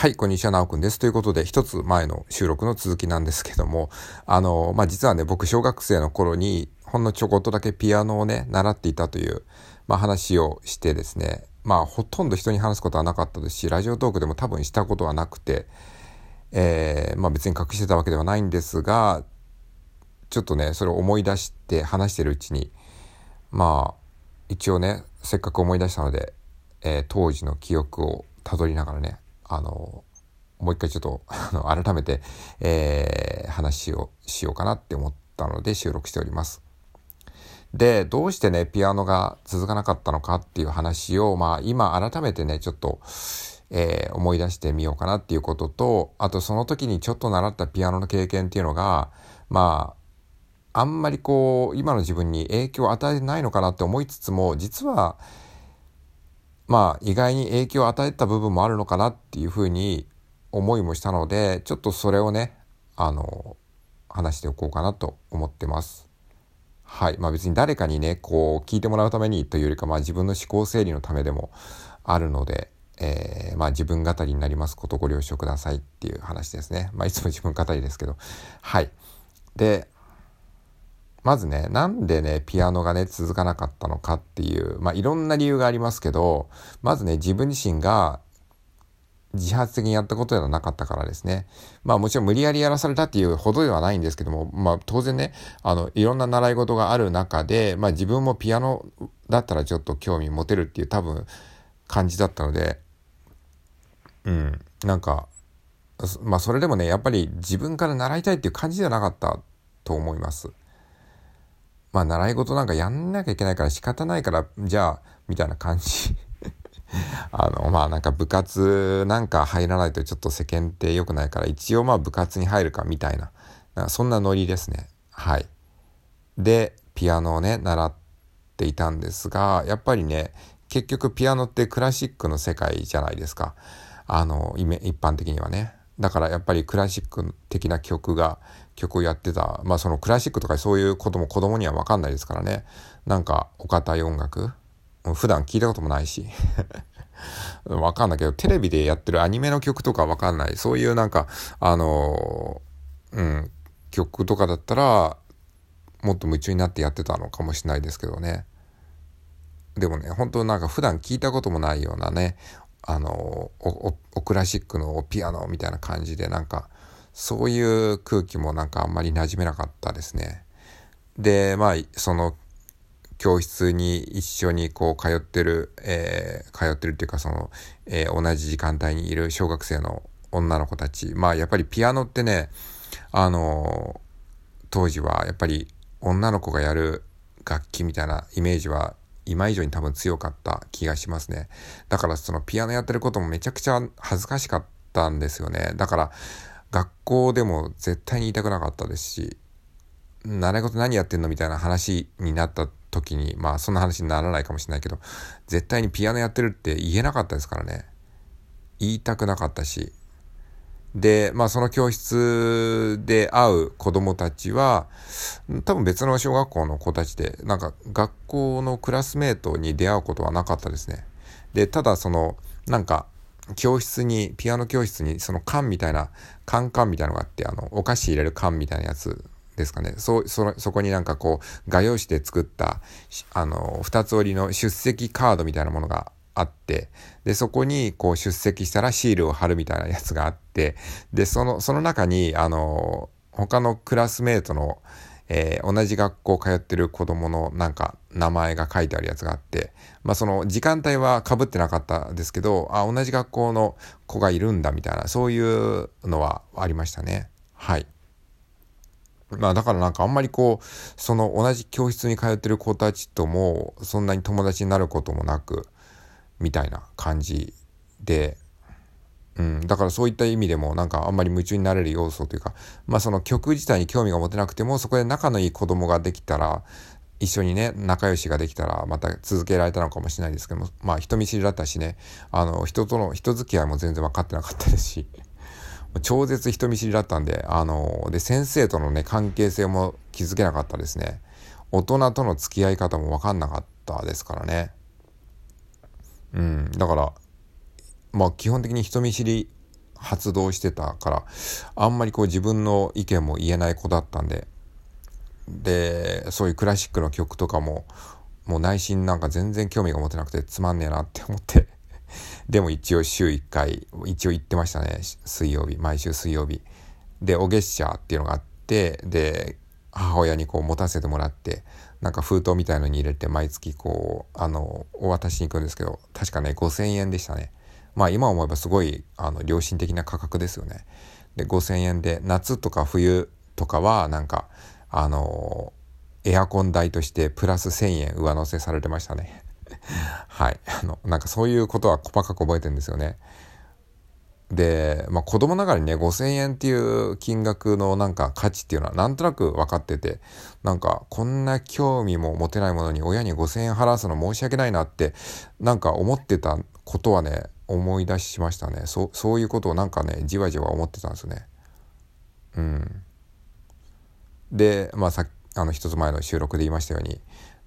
はい、こんにちは、なおくんです。ということで、一つ前の収録の続きなんですけども、あの、まあ、実はね、僕、小学生の頃に、ほんのちょこっとだけピアノをね、習っていたという、まあ、話をしてですね、まあ、ほとんど人に話すことはなかったですし、ラジオトークでも多分したことはなくて、えー、まあ、別に隠してたわけではないんですが、ちょっとね、それを思い出して話してるうちに、まあ、一応ね、せっかく思い出したので、えー、当時の記憶をたどりながらね、あの、もう一回ちょっと、改めて、えー、話をしようかなって思ったので収録しております。で、どうしてね、ピアノが続かなかったのかっていう話を、まあ、今改めてね、ちょっと、えー、思い出してみようかなっていうことと、あとその時にちょっと習ったピアノの経験っていうのが、まあ、あんまりこう、今の自分に影響を与えてないのかなって思いつつも、実は、まあ意外に影響を与えた部分もあるのかなっていうふうに思いもしたのでちょっとそれをねあの話しておこうかなと思ってます。はいまあ、別に誰かにねこう聞いてもらうためにというよりか、まあ、自分の思考整理のためでもあるので、えー、まあ、自分語りになりますことご了承くださいっていう話ですね。まあ、いつも自分語りですけど。はい。でまずね、なんでね、ピアノがね、続かなかったのかっていう、まあ、いろんな理由がありますけど、まずね、自分自身が自発的にやったことではなかったからですね。まあもちろん無理やりやらされたっていうほどではないんですけども、まあ当然ね、あの、いろんな習い事がある中で、まあ自分もピアノだったらちょっと興味持てるっていう多分感じだったので、うん、なんか、まあそれでもね、やっぱり自分から習いたいっていう感じじゃなかったと思います。まあ習い事なんかやんなきゃいけないから仕方ないから、じゃあ、みたいな感じ。あの、まあなんか部活なんか入らないとちょっと世間って良くないから、一応まあ部活に入るかみたいな、なそんなノリですね。はい。で、ピアノをね、習っていたんですが、やっぱりね、結局ピアノってクラシックの世界じゃないですか。あの、一般的にはね。だからやっぱりクラシック的な曲が、曲をやってた、まあそのクラシックとかそういうことも子供にはわかんないですからね。なんか、お堅い音楽普段聞いたこともないし。わかんないけど、テレビでやってるアニメの曲とかわかんない。そういうなんか、あのうん、曲とかだったら、もっと夢中になってやってたのかもしれないですけどね。でもね、本当なんか普段聞いたこともないようなね、あのおクラシックのピアノみたいな感じでなんかそういう空気もなんかあんまり馴染めなかったですね。でまあその教室に一緒にこう通ってる、えー、通ってるっていうかその、えー、同じ時間帯にいる小学生の女の子たちまあやっぱりピアノってねあの当時はやっぱり女の子がやる楽器みたいなイメージは今以上に多分強かった気がしますね。だからそのピアノやってることもめちゃくちゃ恥ずかしかったんですよね。だから学校でも絶対に言いたくなかったですし、習い事何やってんのみたいな話になった時に、まあそんな話にならないかもしれないけど、絶対にピアノやってるって言えなかったですからね。言いたくなかったし、で、まあその教室で会う子供たちは、多分別の小学校の子たちで、なんか学校のクラスメートに出会うことはなかったですね。で、ただその、なんか、教室に、ピアノ教室にその缶みたいな、カンカンみたいなのがあって、あの、お菓子入れる缶みたいなやつですかね。そ、そ、そこになんかこう、画用紙で作った、あの、二つ折りの出席カードみたいなものがあって、で、そこにこう出席したらシールを貼るみたいなやつがあって、で、その、その中に、あの、他のクラスメートの、えー、同じ学校通ってる子供のなんか名前が書いてあるやつがあって、まあその時間帯は被ってなかったですけど、あ、同じ学校の子がいるんだみたいな、そういうのはありましたね。はい。まあだからなんかあんまりこう、その同じ教室に通ってる子たちともそんなに友達になることもなく、みたいな感じで、うん、だからそういった意味でもなんかあんまり夢中になれる要素というか、まあその曲自体に興味が持てなくてもそこで仲のいい子供ができたら、一緒にね、仲良しができたらまた続けられたのかもしれないですけども、まあ人見知りだったしね、あの人との人付き合いも全然分かってなかったですし、超絶人見知りだったんで、あの、で先生とのね、関係性も築けなかったですね。大人との付き合い方も分かんなかったですからね。うん、だから、まあ基本的に人見知り発動してたからあんまりこう自分の意見も言えない子だったんででそういうクラシックの曲とかももう内心なんか全然興味が持てなくてつまんねえなって思って でも一応週1回一応行ってましたね水曜日毎週水曜日。でお月謝っていうのがあってで母親にこう持たせてもらってなんか封筒みたいのに入れて毎月こうあのお渡しに行くんですけど確かね5,000円でしたね。まあ今思えばすごいあの良心的な価格ですよね。で5,000円で夏とか冬とかはなんかあのエアコン代としてプラス1,000円上乗せされてましたね。はい。あのなんかそういうことは細かく覚えてるんですよね。で、まあ、子供ながらにね5,000円っていう金額のなんか価値っていうのはなんとなく分かっててなんかこんな興味も持てないものに親に5,000円払わすの申し訳ないなってなんか思ってたことはね思い出しましたね。そそういうことをなんかねじわじわ思ってたんですよね。うん。でまあさあの一つ前の収録で言いましたように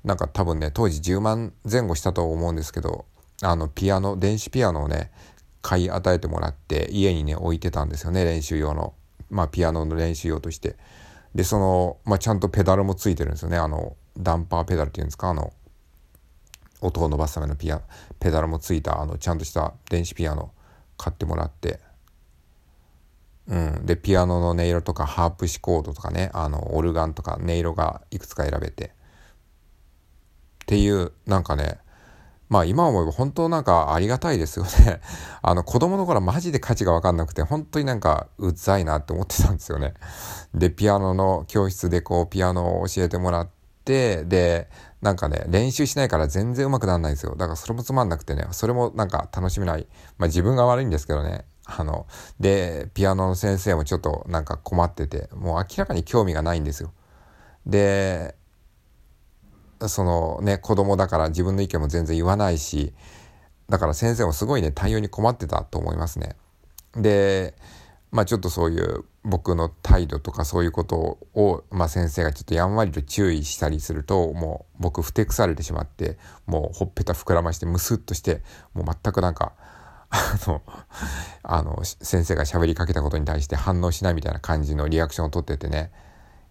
なんか多分ね当時10万前後したと思うんですけどあのピアノ電子ピアノをね買い与えてもらって家にね置いてたんですよね練習用の。まあピアノの練習用として。でその、まあ、ちゃんとペダルもついてるんですよね。あのダンパーペダルっていうんですか？あの音を伸ばすためのピアペダルもついたあのちゃんとした電子ピアノ買ってもらって。うん、でピアノの音色とかハープシコードとかねあのオルガンとか音色がいくつか選べて。っていうなんかねまあ今思えば本当なんかありがたいですよね あの子供の頃マジで価値が分かんなくて本当になんかうざいなって思ってたんですよね。でピアノの教室でこうピアノを教えてもらってでなんかね練習しないから全然うまくならないんですよだからそれもつまんなくてねそれもなんか楽しめないまあ自分が悪いんですけどねあのでピアノの先生もちょっとなんか困っててもう明らかに興味がないんですよ。でそのね子供だから自分の意見も全然言わないしだから先生もすごいね対応に困ってたと思いますね。でまあちょっとそういう僕の態度とかそういうことを、まあ、先生がちょっとやんわりと注意したりするともう僕ふてくされてしまってもうほっぺた膨らましてムスッとしてもう全くなんかあのあの先生が喋りかけたことに対して反応しないみたいな感じのリアクションをとっててね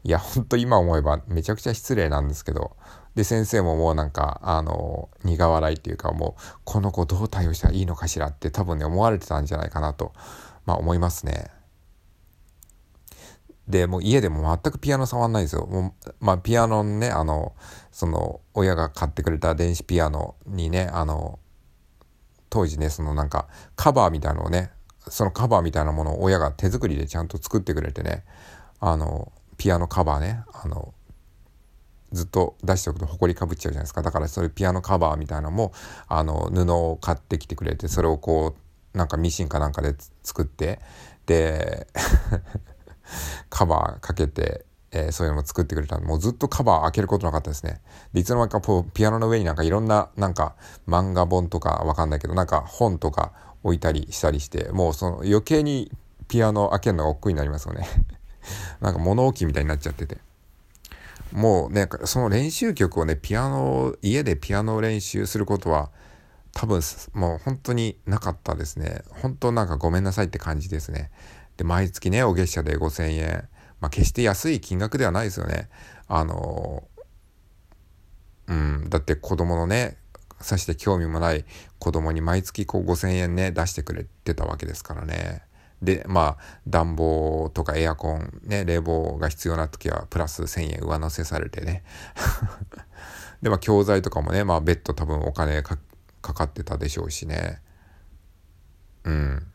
いやほんと今思えばめちゃくちゃ失礼なんですけどで先生ももうなんかあの苦笑いっていうかもうこの子どう対応したらいいのかしらって多分ね思われてたんじゃないかなと、まあ、思いますね。でもう家でも全くピアノ触んないんですよ。もうまあピアノねあのその親が買ってくれた電子ピアノにねあの当時ねそのなんかカバーみたいなのをねそのカバーみたいなものを親が手作りでちゃんと作ってくれてねあのピアノカバーねあのずっと出しておくと埃かぶっちゃうじゃないですかだからそういうピアノカバーみたいなのもあの布を買ってきてくれてそれをこうなんかミシンかなんかで作ってで カバーかけてえー、そういうのも作ってくれたんで、もうずっとカバー開けることなかったですね。で、いつの間にかこう、ピアノの上になんかいろんな、なんか漫画本とかわかんないけど、なんか本とか置いたりしたりして、もうその余計にピアノ開けるのが億劫になりますよね。なんか物置みたいになっちゃってて。もうね、その練習曲をね、ピアノ、家でピアノを練習することは、多分、もう本当になかったですね。本当なんかごめんなさいって感じですね。で、毎月ね、お月謝で5000円。まあ、決して安い金額ではないですよね。あの、うん、だって子供のね、さして興味もない子供に毎月こう5000円ね、出してくれてたわけですからね。で、まあ、暖房とかエアコン、ね、冷房が必要な時はプラス1000円上乗せされてね。で、まあ、教材とかもね、まあ、別途多分お金かかってたでしょうしね。うん。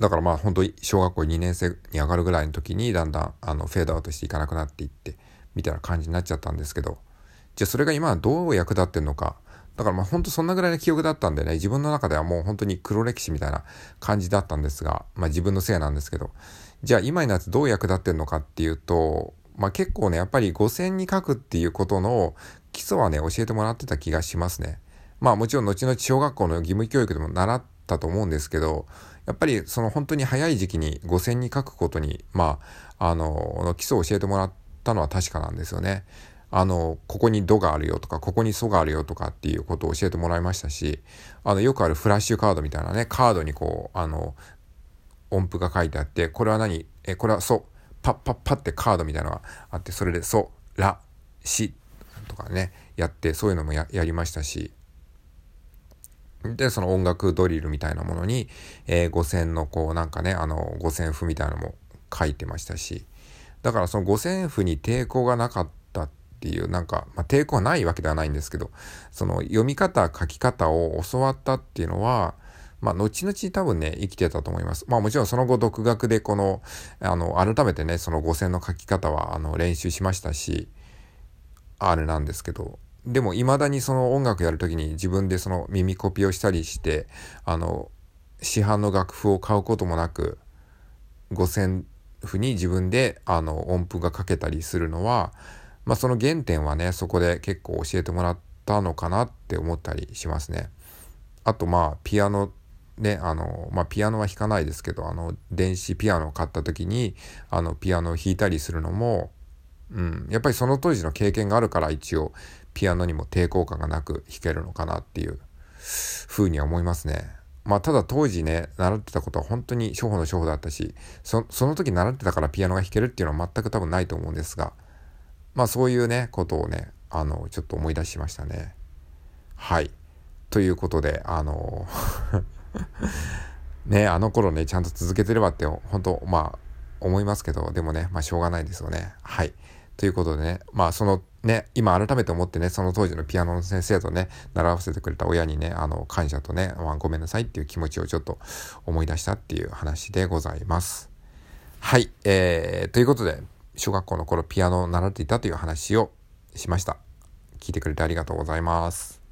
だからまあ本当に小学校2年生に上がるぐらいの時にだんだんあのフェードアウトしていかなくなっていってみたいな感じになっちゃったんですけどじゃあそれが今どう役立ってんのかだからまあ本当そんなぐらいの記憶だったんでね自分の中ではもう本当に黒歴史みたいな感じだったんですがまあ自分のせいなんですけどじゃあ今になってどう役立ってんのかっていうとまあ結構ねやっぱり5000に書くっていうことの基礎はね教えてもらってた気がしますね。まあもちろん後々小学校の義務教育でも習ったと思うんですけどやっぱりその本当に早い時期に5線に書くことに、まあ、あの、基礎を教えてもらったのは確かなんですよね。あの、ここにドがあるよとか、ここにソがあるよとかっていうことを教えてもらいましたし、あの、よくあるフラッシュカードみたいなね、カードにこう、あの、音符が書いてあって、これは何？え、これはソ、パッパッパってカードみたいなのがあって、それでソ、ラ、シとかね、やって、そういうのもやりましたし、で、その音楽ドリルみたいなものに、えー、五線のこうなんかね、あの五線譜みたいなのも書いてましたし、だからその五線譜に抵抗がなかったっていう、なんか、まあ、抵抗はないわけではないんですけど、その読み方、書き方を教わったっていうのは、まあ、後々多分ね、生きてたと思います。まあ、もちろんその後、独学でこの、あの、改めてね、その五線の書き方は、あの、練習しましたし、あれなんですけど、でも未だにその音楽やるときに自分でその耳コピをしたりして、あの、市販の楽譜を買うこともなく、五線譜に自分であの音符が書けたりするのは、まあその原点はね、そこで結構教えてもらったのかなって思ったりしますね。あとまあピアノね、あの、まあ、ピアノは弾かないですけど、あの、電子ピアノを買った時に、あの、ピアノを弾いたりするのも、うん、やっぱりその当時の経験があるから一応ピアノにも抵抗感がなく弾けるのかなっていうふうには思いますね。まあただ当時ね、習ってたことは本当に初歩の初歩だったし、その時習ってたからピアノが弾けるっていうのは全く多分ないと思うんですが、まあそういうね、ことをね、あの、ちょっと思い出しましたね。はい。ということで、あの ね、あの頃ね、ちゃんと続けてればって、本当まあ、思いますけど、でもね、まあしょうがないですよね。はい。ということでね、まあそのね、今改めて思ってね、その当時のピアノの先生とね、習わせてくれた親にね、あの、感謝とね、まあ、ごめんなさいっていう気持ちをちょっと思い出したっていう話でございます。はい、えー、ということで、小学校の頃ピアノを習っていたという話をしました。聞いてくれてありがとうございます。